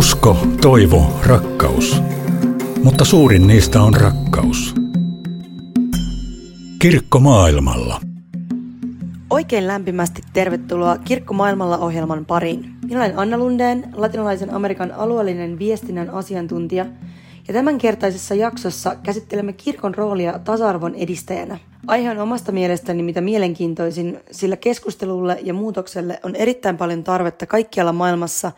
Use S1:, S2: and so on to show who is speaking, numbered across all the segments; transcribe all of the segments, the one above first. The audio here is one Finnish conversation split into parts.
S1: Usko, toivo, rakkaus. Mutta suurin niistä on rakkaus. Kirkko maailmalla.
S2: Oikein lämpimästi tervetuloa Kirkko maailmalla ohjelman pariin. Minä olen Anna Lundeen, latinalaisen Amerikan alueellinen viestinnän asiantuntija, ja tämänkertaisessa jaksossa käsittelemme kirkon roolia tasa-arvon edistäjänä. Aihe on omasta mielestäni mitä mielenkiintoisin, sillä keskustelulle ja muutokselle on erittäin paljon tarvetta kaikkialla maailmassa,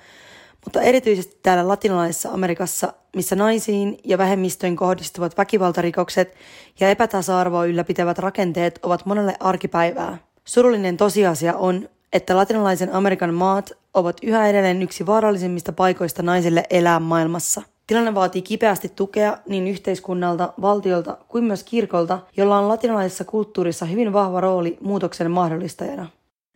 S2: mutta erityisesti täällä latinalaisessa Amerikassa, missä naisiin ja vähemmistöihin kohdistuvat väkivaltarikokset ja epätasa-arvoa ylläpitävät rakenteet ovat monelle arkipäivää. Surullinen tosiasia on, että latinalaisen Amerikan maat ovat yhä edelleen yksi vaarallisimmista paikoista naisille elää maailmassa. Tilanne vaatii kipeästi tukea niin yhteiskunnalta, valtiolta kuin myös kirkolta, jolla on latinalaisessa kulttuurissa hyvin vahva rooli muutoksen mahdollistajana.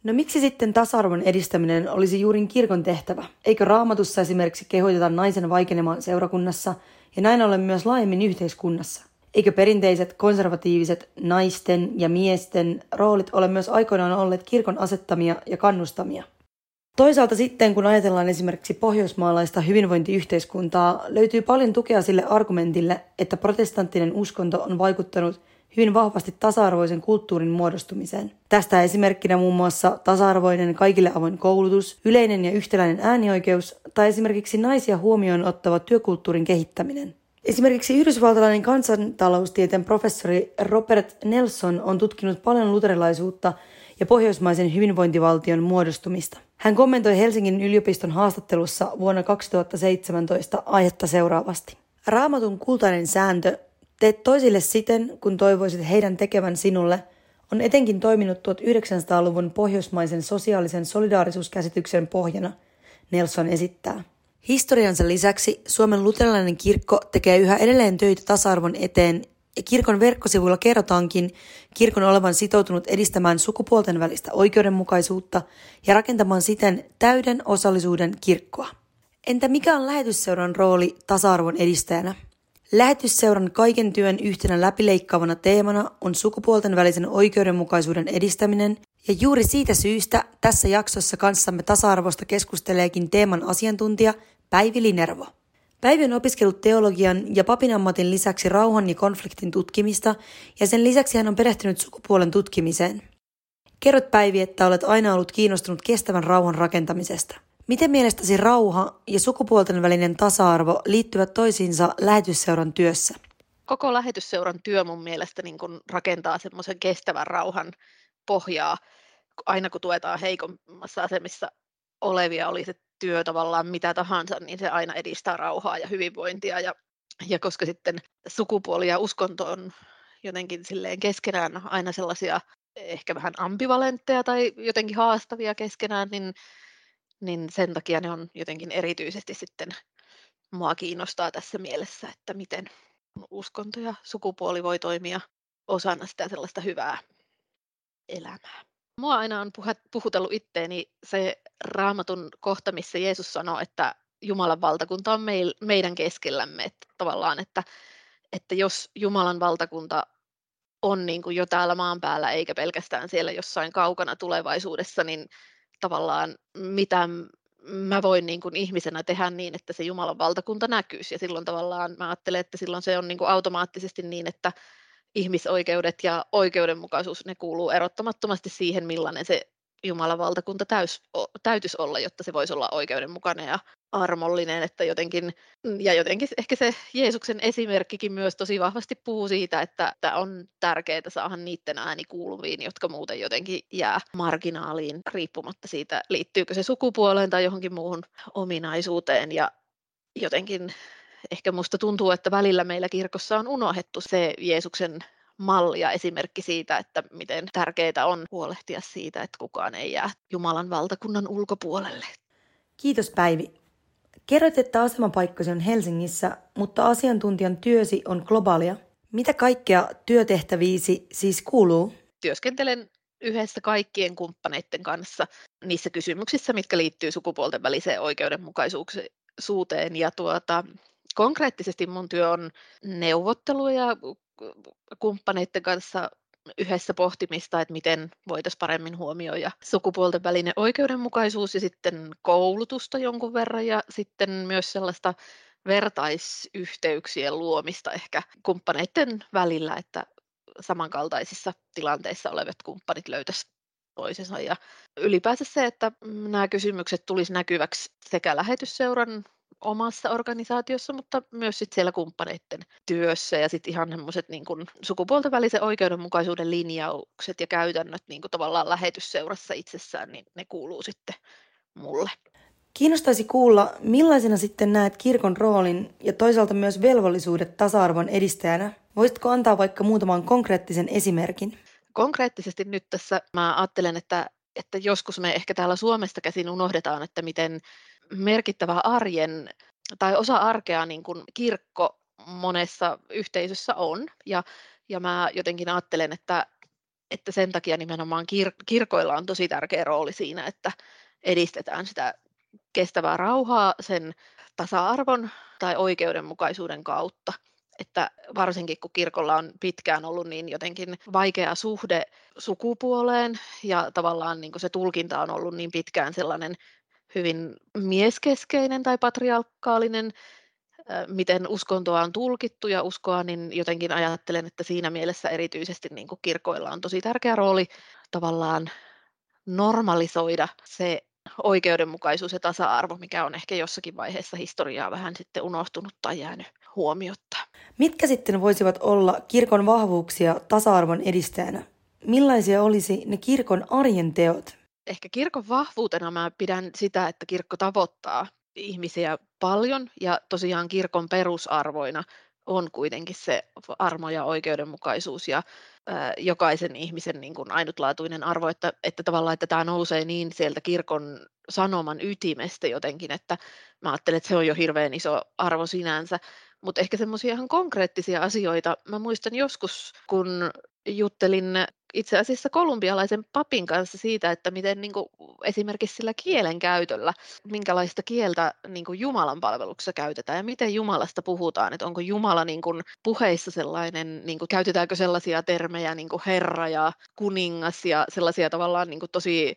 S2: No miksi sitten tasa-arvon edistäminen olisi juuri kirkon tehtävä? Eikö raamatussa esimerkiksi kehoiteta naisen vaikenemaan seurakunnassa ja näin ollen myös laajemmin yhteiskunnassa? Eikö perinteiset konservatiiviset naisten ja miesten roolit ole myös aikoinaan olleet kirkon asettamia ja kannustamia? Toisaalta sitten, kun ajatellaan esimerkiksi pohjoismaalaista hyvinvointiyhteiskuntaa, löytyy paljon tukea sille argumentille, että protestanttinen uskonto on vaikuttanut hyvin vahvasti tasa-arvoisen kulttuurin muodostumiseen. Tästä esimerkkinä muun muassa tasa-arvoinen kaikille avoin koulutus, yleinen ja yhtäläinen äänioikeus tai esimerkiksi naisia huomioon ottava työkulttuurin kehittäminen. Esimerkiksi yhdysvaltalainen kansantaloustieteen professori Robert Nelson on tutkinut paljon luterilaisuutta ja pohjoismaisen hyvinvointivaltion muodostumista. Hän kommentoi Helsingin yliopiston haastattelussa vuonna 2017 aihetta seuraavasti. Raamatun kultainen sääntö, teet toisille siten, kun toivoisit heidän tekevän sinulle, on etenkin toiminut 1900-luvun pohjoismaisen sosiaalisen solidaarisuuskäsityksen pohjana, Nelson esittää. Historiansa lisäksi Suomen luterilainen kirkko tekee yhä edelleen töitä tasa-arvon eteen ja kirkon verkkosivuilla kerrotaankin kirkon olevan sitoutunut edistämään sukupuolten välistä oikeudenmukaisuutta ja rakentamaan siten täyden osallisuuden kirkkoa. Entä mikä on lähetysseuran rooli tasa-arvon edistäjänä? Lähetysseuran kaiken työn yhtenä läpileikkaavana teemana on sukupuolten välisen oikeudenmukaisuuden edistäminen, ja juuri siitä syystä tässä jaksossa kanssamme tasa-arvosta keskusteleekin teeman asiantuntija Päivi Linervo. Päivi on opiskellut teologian ja papin ammatin lisäksi rauhan ja konfliktin tutkimista, ja sen lisäksi hän on perehtynyt sukupuolen tutkimiseen. Kerrot Päivi, että olet aina ollut kiinnostunut kestävän rauhan rakentamisesta. Miten mielestäsi rauha ja sukupuolten välinen tasa-arvo liittyvät toisiinsa lähetysseuran työssä?
S3: Koko lähetysseuran työ mun mielestä niin kun rakentaa semmoisen kestävän rauhan pohjaa, aina kun tuetaan heikommassa asemissa olevia, oli se työ tavallaan mitä tahansa, niin se aina edistää rauhaa ja hyvinvointia. Ja, ja koska sitten sukupuoli ja uskonto on jotenkin silleen keskenään aina sellaisia ehkä vähän ambivalentteja tai jotenkin haastavia keskenään, niin, niin sen takia ne on jotenkin erityisesti sitten mua kiinnostaa tässä mielessä, että miten uskonto ja sukupuoli voi toimia osana sitä sellaista hyvää elämää. Mua aina on puhutellut itteeni se raamatun kohta, missä Jeesus sanoo, että Jumalan valtakunta on meil, meidän keskellämme. Että tavallaan, että, että jos Jumalan valtakunta on niin kuin jo täällä maan päällä, eikä pelkästään siellä jossain kaukana tulevaisuudessa, niin tavallaan mitä mä voin niin kuin ihmisenä tehdä niin, että se Jumalan valtakunta näkyisi. Ja silloin tavallaan mä ajattelen, että silloin se on niin kuin automaattisesti niin, että ihmisoikeudet ja oikeudenmukaisuus, ne kuuluu erottamattomasti siihen, millainen se Jumalan valtakunta täys, täytyisi olla, jotta se voisi olla oikeudenmukainen ja armollinen, että jotenkin, ja jotenkin ehkä se Jeesuksen esimerkkikin myös tosi vahvasti puhuu siitä, että, että on tärkeää saada niiden ääni kuuluviin, jotka muuten jotenkin jää marginaaliin riippumatta siitä, liittyykö se sukupuoleen tai johonkin muuhun ominaisuuteen, ja jotenkin ehkä musta tuntuu, että välillä meillä kirkossa on unohdettu se Jeesuksen malli ja esimerkki siitä, että miten tärkeää on huolehtia siitä, että kukaan ei jää Jumalan valtakunnan ulkopuolelle.
S2: Kiitos Päivi. Kerroit, että asemapaikkasi on Helsingissä, mutta asiantuntijan työsi on globaalia. Mitä kaikkea työtehtäviisi siis kuuluu?
S3: Työskentelen yhdessä kaikkien kumppaneiden kanssa niissä kysymyksissä, mitkä liittyy sukupuolten väliseen oikeudenmukaisuuteen. Ja tuota, konkreettisesti mun työ on neuvotteluja kumppaneiden kanssa yhdessä pohtimista, että miten voitaisiin paremmin huomioida sukupuolten välinen oikeudenmukaisuus ja sitten koulutusta jonkun verran ja sitten myös sellaista vertaisyhteyksien luomista ehkä kumppaneiden välillä, että samankaltaisissa tilanteissa olevat kumppanit löytäisivät toisensa. Ja ylipäänsä se, että nämä kysymykset tulisi näkyväksi sekä lähetysseuran omassa organisaatiossa, mutta myös sit siellä kumppaneiden työssä ja sitten ihan semmoiset niin sukupuolten välisen oikeudenmukaisuuden linjaukset ja käytännöt niin kuin tavallaan lähetysseurassa itsessään, niin ne kuuluu sitten mulle.
S2: Kiinnostaisi kuulla, millaisena sitten näet kirkon roolin ja toisaalta myös velvollisuudet tasa-arvon edistäjänä. Voisitko antaa vaikka muutaman konkreettisen esimerkin?
S3: Konkreettisesti nyt tässä mä ajattelen, että, että joskus me ehkä täällä Suomesta käsin unohdetaan, että miten merkittävä arjen tai osa arkea niin kuin kirkko monessa yhteisössä on. Ja, ja mä jotenkin ajattelen, että, että sen takia nimenomaan kir- kirkoilla on tosi tärkeä rooli siinä, että edistetään sitä kestävää rauhaa sen tasa-arvon tai oikeudenmukaisuuden kautta. Että varsinkin kun kirkolla on pitkään ollut niin jotenkin vaikea suhde sukupuoleen ja tavallaan niin se tulkinta on ollut niin pitkään sellainen hyvin mieskeskeinen tai patriarkaalinen, miten uskontoa on tulkittu ja uskoa, niin jotenkin ajattelen, että siinä mielessä erityisesti niin kuin kirkoilla on tosi tärkeä rooli tavallaan normalisoida se oikeudenmukaisuus ja tasa-arvo, mikä on ehkä jossakin vaiheessa historiaa vähän sitten unohtunut tai jäänyt huomiotta.
S2: Mitkä sitten voisivat olla kirkon vahvuuksia tasa-arvon edistäjänä? Millaisia olisi ne kirkon arjen teot?
S3: Ehkä kirkon vahvuutena mä pidän sitä, että kirkko tavoittaa ihmisiä paljon ja tosiaan kirkon perusarvoina on kuitenkin se armo ja oikeudenmukaisuus ja ää, jokaisen ihmisen niin kuin ainutlaatuinen arvo, että, että tavallaan että tämä nousee niin sieltä kirkon sanoman ytimestä jotenkin, että mä ajattelen, että se on jo hirveän iso arvo sinänsä, mutta ehkä semmoisia ihan konkreettisia asioita. Mä muistan joskus, kun juttelin itse asiassa kolumbialaisen papin kanssa siitä, että miten niin kuin, esimerkiksi sillä kielen käytöllä, minkälaista kieltä niin kuin Jumalan palveluksessa käytetään ja miten Jumalasta puhutaan, että onko Jumala niin kuin, puheissa sellainen, niin kuin, käytetäänkö sellaisia termejä niin kuin Herra ja kuningas ja sellaisia tavallaan niin kuin, tosi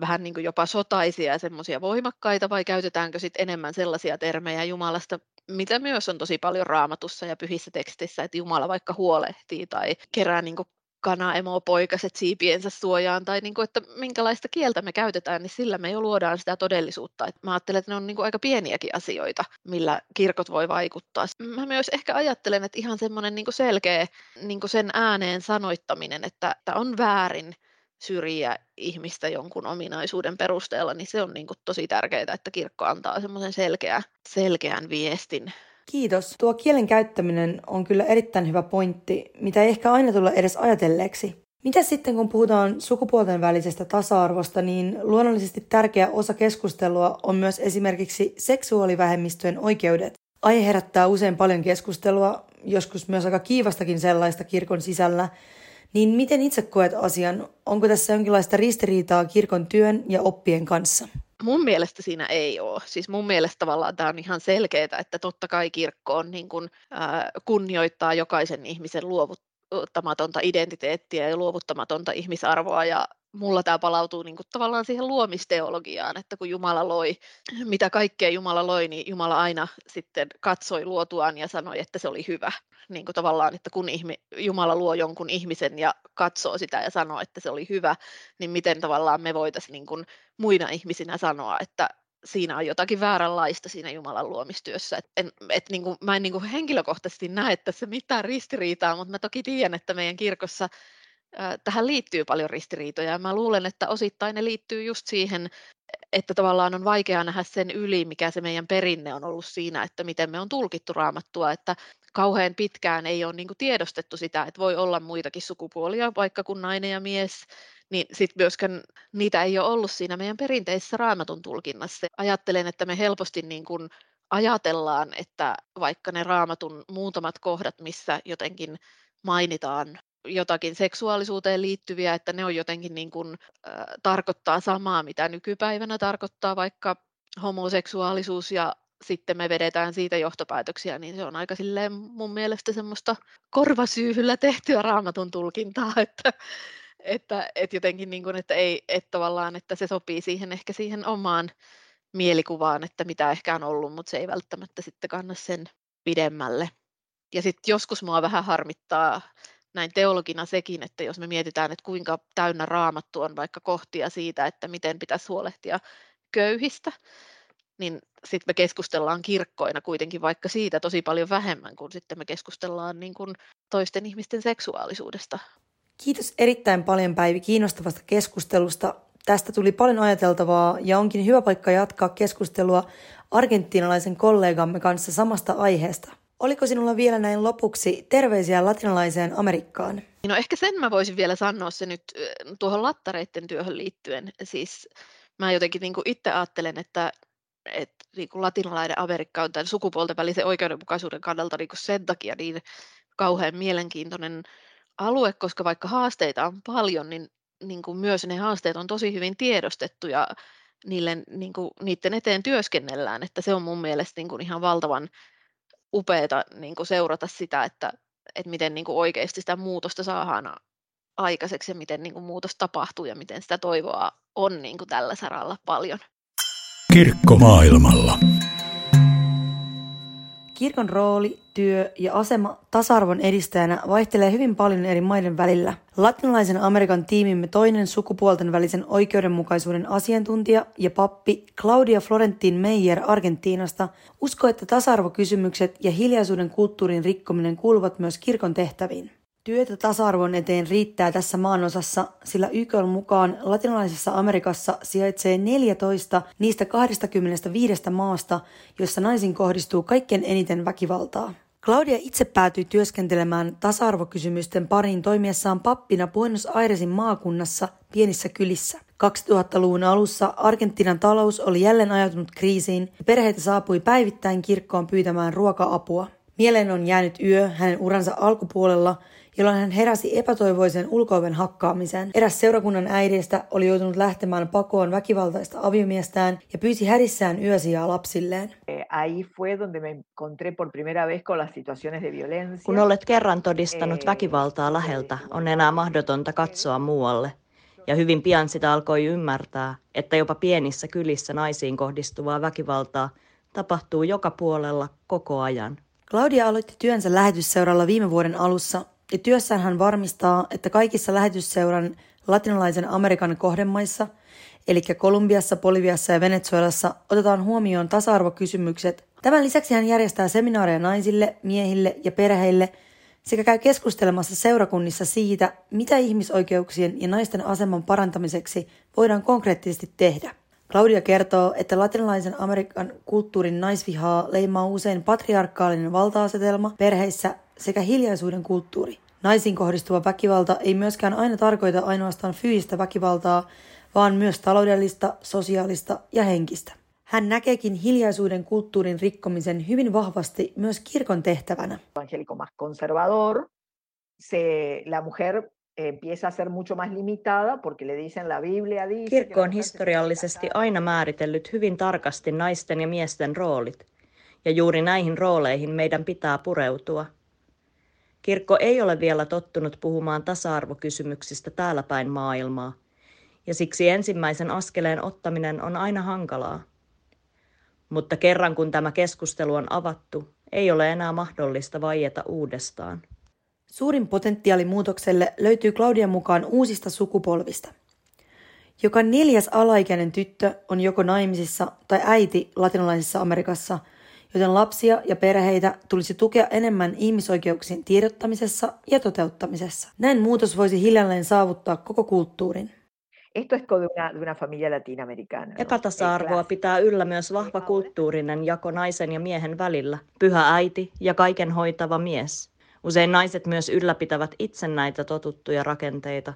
S3: vähän niin kuin jopa sotaisia ja semmoisia voimakkaita vai käytetäänkö sitten enemmän sellaisia termejä Jumalasta, mitä myös on tosi paljon raamatussa ja pyhissä teksteissä, että Jumala vaikka huolehtii tai kerää niin kuin kana emo poikaset siipiensä suojaan tai niin kuin, että minkälaista kieltä me käytetään, niin sillä me jo luodaan sitä todellisuutta. Et mä ajattelen, että ne on niin kuin aika pieniäkin asioita, millä kirkot voi vaikuttaa. Mä myös ehkä ajattelen, että ihan semmoinen niin selkeä niin kuin sen ääneen sanoittaminen, että, että on väärin syrjiä ihmistä jonkun ominaisuuden perusteella, niin se on niin kuin tosi tärkeää, että kirkko antaa semmoisen selkeä, selkeän viestin
S2: Kiitos. Tuo kielen käyttäminen on kyllä erittäin hyvä pointti, mitä ei ehkä aina tulla edes ajatelleeksi. Mitä sitten kun puhutaan sukupuolten välisestä tasa-arvosta, niin luonnollisesti tärkeä osa keskustelua on myös esimerkiksi seksuaalivähemmistöjen oikeudet. Aihe herättää usein paljon keskustelua, joskus myös aika kiivastakin sellaista kirkon sisällä. Niin miten itse koet asian? Onko tässä jonkinlaista ristiriitaa kirkon työn ja oppien kanssa?
S3: Mun mielestä siinä ei ole. Siis mun mielestä tavallaan tämä on ihan selkeää, että totta kai kirkko on niin kuin, äh, kunnioittaa jokaisen ihmisen luovuttamatonta identiteettiä ja luovuttamatonta ihmisarvoa ja mulla tämä palautuu niin kuin tavallaan siihen luomisteologiaan, että kun Jumala loi, mitä kaikkea Jumala loi, niin Jumala aina sitten katsoi luotuaan ja sanoi, että se oli hyvä. Niin kuin tavallaan, että kun ihmi, Jumala luo jonkun ihmisen ja katsoo sitä ja sanoo, että se oli hyvä, niin miten tavallaan me voitaisiin niin kuin muina ihmisinä sanoa, että siinä on jotakin vääränlaista siinä Jumalan luomistyössä. Et en, et niin kuin, mä en niin kuin henkilökohtaisesti näe tässä mitään ristiriitaa, mutta mä toki tiedän, että meidän kirkossa tähän liittyy paljon ristiriitoja. Ja mä luulen, että osittain ne liittyy just siihen, että tavallaan on vaikea nähdä sen yli, mikä se meidän perinne on ollut siinä, että miten me on tulkittu raamattua, että kauhean pitkään ei ole niin tiedostettu sitä, että voi olla muitakin sukupuolia, vaikka kun nainen ja mies, niin sitten myöskään niitä ei ole ollut siinä meidän perinteisessä raamatun tulkinnassa. Ajattelen, että me helposti niin kuin ajatellaan, että vaikka ne raamatun muutamat kohdat, missä jotenkin mainitaan jotakin seksuaalisuuteen liittyviä, että ne on jotenkin niin kuin, äh, tarkoittaa samaa, mitä nykypäivänä tarkoittaa vaikka homoseksuaalisuus ja sitten me vedetään siitä johtopäätöksiä, niin se on aika silleen mun mielestä semmoista korvasyyhyllä tehtyä raamatun tulkintaa, että, että, että jotenkin niin kuin, että ei, että tavallaan, että se sopii siihen ehkä siihen omaan mielikuvaan, että mitä ehkä on ollut, mutta se ei välttämättä sitten kanna sen pidemmälle. Ja sitten joskus mua vähän harmittaa näin teologina sekin, että jos me mietitään, että kuinka täynnä raamattu on vaikka kohtia siitä, että miten pitäisi huolehtia köyhistä, niin sitten me keskustellaan kirkkoina kuitenkin vaikka siitä tosi paljon vähemmän, kuin sitten me keskustellaan niin kuin toisten ihmisten seksuaalisuudesta.
S2: Kiitos erittäin paljon Päivi kiinnostavasta keskustelusta. Tästä tuli paljon ajateltavaa ja onkin hyvä paikka jatkaa keskustelua argentiinalaisen kollegamme kanssa samasta aiheesta. Oliko sinulla vielä näin lopuksi terveisiä latinalaiseen Amerikkaan?
S3: No ehkä sen mä voisin vielä sanoa se nyt tuohon lattareiden työhön liittyen. Siis mä jotenkin niin itse ajattelen, että, että niin kuin latinalainen Amerikka on tämän sukupuolten välisen oikeudenmukaisuuden kannalta niin kuin sen takia niin kauhean mielenkiintoinen alue, koska vaikka haasteita on paljon, niin, niin kuin myös ne haasteet on tosi hyvin tiedostettu ja niille, niin kuin, niiden eteen työskennellään, että se on mun mielestä niin kuin ihan valtavan upeata niin kuin seurata sitä, että, että miten niin kuin oikeasti sitä muutosta saadaan aikaiseksi ja miten niin kuin muutos tapahtuu ja miten sitä toivoa on niin kuin tällä saralla paljon.
S1: Kirkko maailmalla.
S2: Kirkon rooli, työ ja asema tasa-arvon edistäjänä vaihtelee hyvin paljon eri maiden välillä. Latinalaisen Amerikan tiimimme toinen sukupuolten välisen oikeudenmukaisuuden asiantuntija ja pappi Claudia Florentin Meijer Argentiinasta uskoo, että tasa-arvokysymykset ja hiljaisuuden kulttuurin rikkominen kuuluvat myös kirkon tehtäviin. Työtä tasa-arvon eteen riittää tässä maanosassa, sillä YK mukaan latinalaisessa Amerikassa sijaitsee 14 niistä 25 maasta, joissa naisiin kohdistuu kaikkein eniten väkivaltaa. Claudia itse päätyi työskentelemään tasa-arvokysymysten pariin toimiessaan pappina Buenos Airesin maakunnassa pienissä kylissä. 2000-luvun alussa Argentiinan talous oli jälleen ajautunut kriisiin ja perheitä saapui päivittäin kirkkoon pyytämään ruoka-apua. Mieleen on jäänyt yö hänen uransa alkupuolella, jolloin hän heräsi epätoivoisen ulkooven hakkaamiseen. Eräs seurakunnan äidistä oli joutunut lähtemään pakoon väkivaltaista aviomiestään ja pyysi hädissään yösijaa lapsilleen.
S4: Eh,
S5: Kun olet kerran todistanut eh, väkivaltaa läheltä, on enää mahdotonta katsoa muualle. Ja hyvin pian sitä alkoi ymmärtää, että jopa pienissä kylissä naisiin kohdistuvaa väkivaltaa tapahtuu joka puolella koko ajan.
S2: Claudia aloitti työnsä lähetysseuralla viime vuoden alussa ja työssään hän varmistaa, että kaikissa lähetysseuran latinalaisen Amerikan kohdemaissa, eli Kolumbiassa, Boliviassa ja Venezuelassa, otetaan huomioon tasa-arvokysymykset. Tämän lisäksi hän järjestää seminaareja naisille, miehille ja perheille sekä käy keskustelemassa seurakunnissa siitä, mitä ihmisoikeuksien ja naisten aseman parantamiseksi voidaan konkreettisesti tehdä. Claudia kertoo, että latinalaisen Amerikan kulttuurin naisvihaa leimaa usein patriarkaalinen valta-asetelma perheissä sekä hiljaisuuden kulttuuri. Naisiin kohdistuva väkivalta ei myöskään aina tarkoita ainoastaan fyysistä väkivaltaa, vaan myös taloudellista, sosiaalista ja henkistä. Hän näkeekin hiljaisuuden kulttuurin rikkomisen hyvin vahvasti myös kirkon tehtävänä.
S4: conservador, se, la mujer empieza a ser mucho más limitada porque le dicen la Biblia dice
S5: Kirkko on historiallisesti aina määritellyt hyvin tarkasti naisten ja miesten roolit, ja juuri näihin rooleihin meidän pitää pureutua. Kirkko ei ole vielä tottunut puhumaan tasa-arvokysymyksistä täällä päin maailmaa, ja siksi ensimmäisen askeleen ottaminen on aina hankalaa. Mutta kerran kun tämä keskustelu on avattu, ei ole enää mahdollista vaieta uudestaan.
S2: Suurin potentiaali muutokselle löytyy Claudian mukaan uusista sukupolvista. Joka neljäs alaikäinen tyttö on joko naimisissa tai äiti latinalaisessa Amerikassa, joten lapsia ja perheitä tulisi tukea enemmän ihmisoikeuksien tiedottamisessa ja toteuttamisessa. Näin muutos voisi hiljalleen saavuttaa koko kulttuurin.
S5: Epätasa-arvoa pitää yllä myös vahva kulttuurinen jako naisen ja miehen välillä, pyhä äiti ja kaiken hoitava mies. Usein naiset myös ylläpitävät itse näitä totuttuja rakenteita,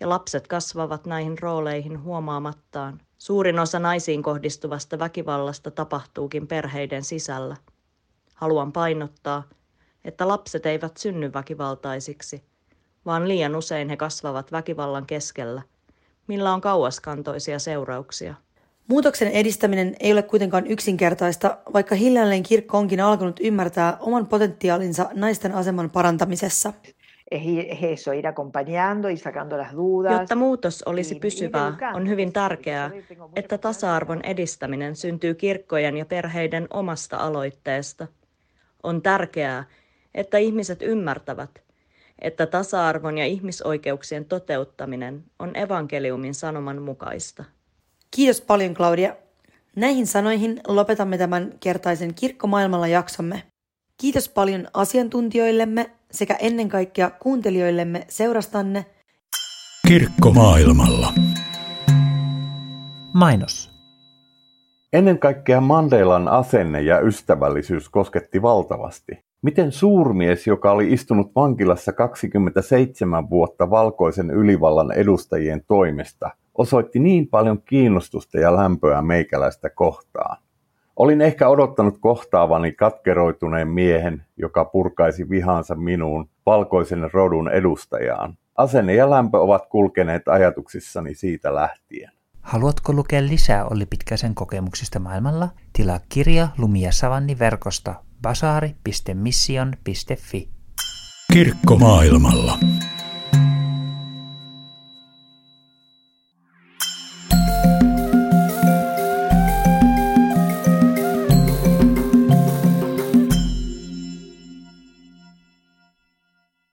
S5: ja lapset kasvavat näihin rooleihin huomaamattaan. Suurin osa naisiin kohdistuvasta väkivallasta tapahtuukin perheiden sisällä. Haluan painottaa, että lapset eivät synny väkivaltaisiksi, vaan liian usein he kasvavat väkivallan keskellä, millä on kauaskantoisia seurauksia.
S2: Muutoksen edistäminen ei ole kuitenkaan yksinkertaista, vaikka hiljalleen kirkko onkin alkanut ymmärtää oman potentiaalinsa naisten aseman parantamisessa.
S5: Jotta muutos olisi pysyvää, on hyvin tärkeää, että tasa-arvon edistäminen syntyy kirkkojen ja perheiden omasta aloitteesta. On tärkeää, että ihmiset ymmärtävät, että tasa-arvon ja ihmisoikeuksien toteuttaminen on evankeliumin sanoman mukaista.
S2: Kiitos paljon Claudia. Näihin sanoihin lopetamme tämän kertaisen Kirkkomaailmalla jaksomme. Kiitos paljon asiantuntijoillemme sekä ennen kaikkea kuuntelijoillemme seurastanne.
S1: Kirkkomaailmalla.
S6: Mainos.
S7: Ennen kaikkea Mandelan asenne ja ystävällisyys kosketti valtavasti. Miten suurmies, joka oli istunut vankilassa 27 vuotta valkoisen ylivallan edustajien toimesta, osoitti niin paljon kiinnostusta ja lämpöä meikäläistä kohtaan. Olin ehkä odottanut kohtaavani katkeroituneen miehen, joka purkaisi vihansa minuun, valkoisen rodun edustajaan. Asenne ja lämpö ovat kulkeneet ajatuksissani siitä lähtien.
S6: Haluatko lukea lisää Olli Pitkäsen kokemuksista maailmalla? Tilaa kirja Lumia Savanni verkosta basaari.mission.fi.
S1: Kirkko maailmalla.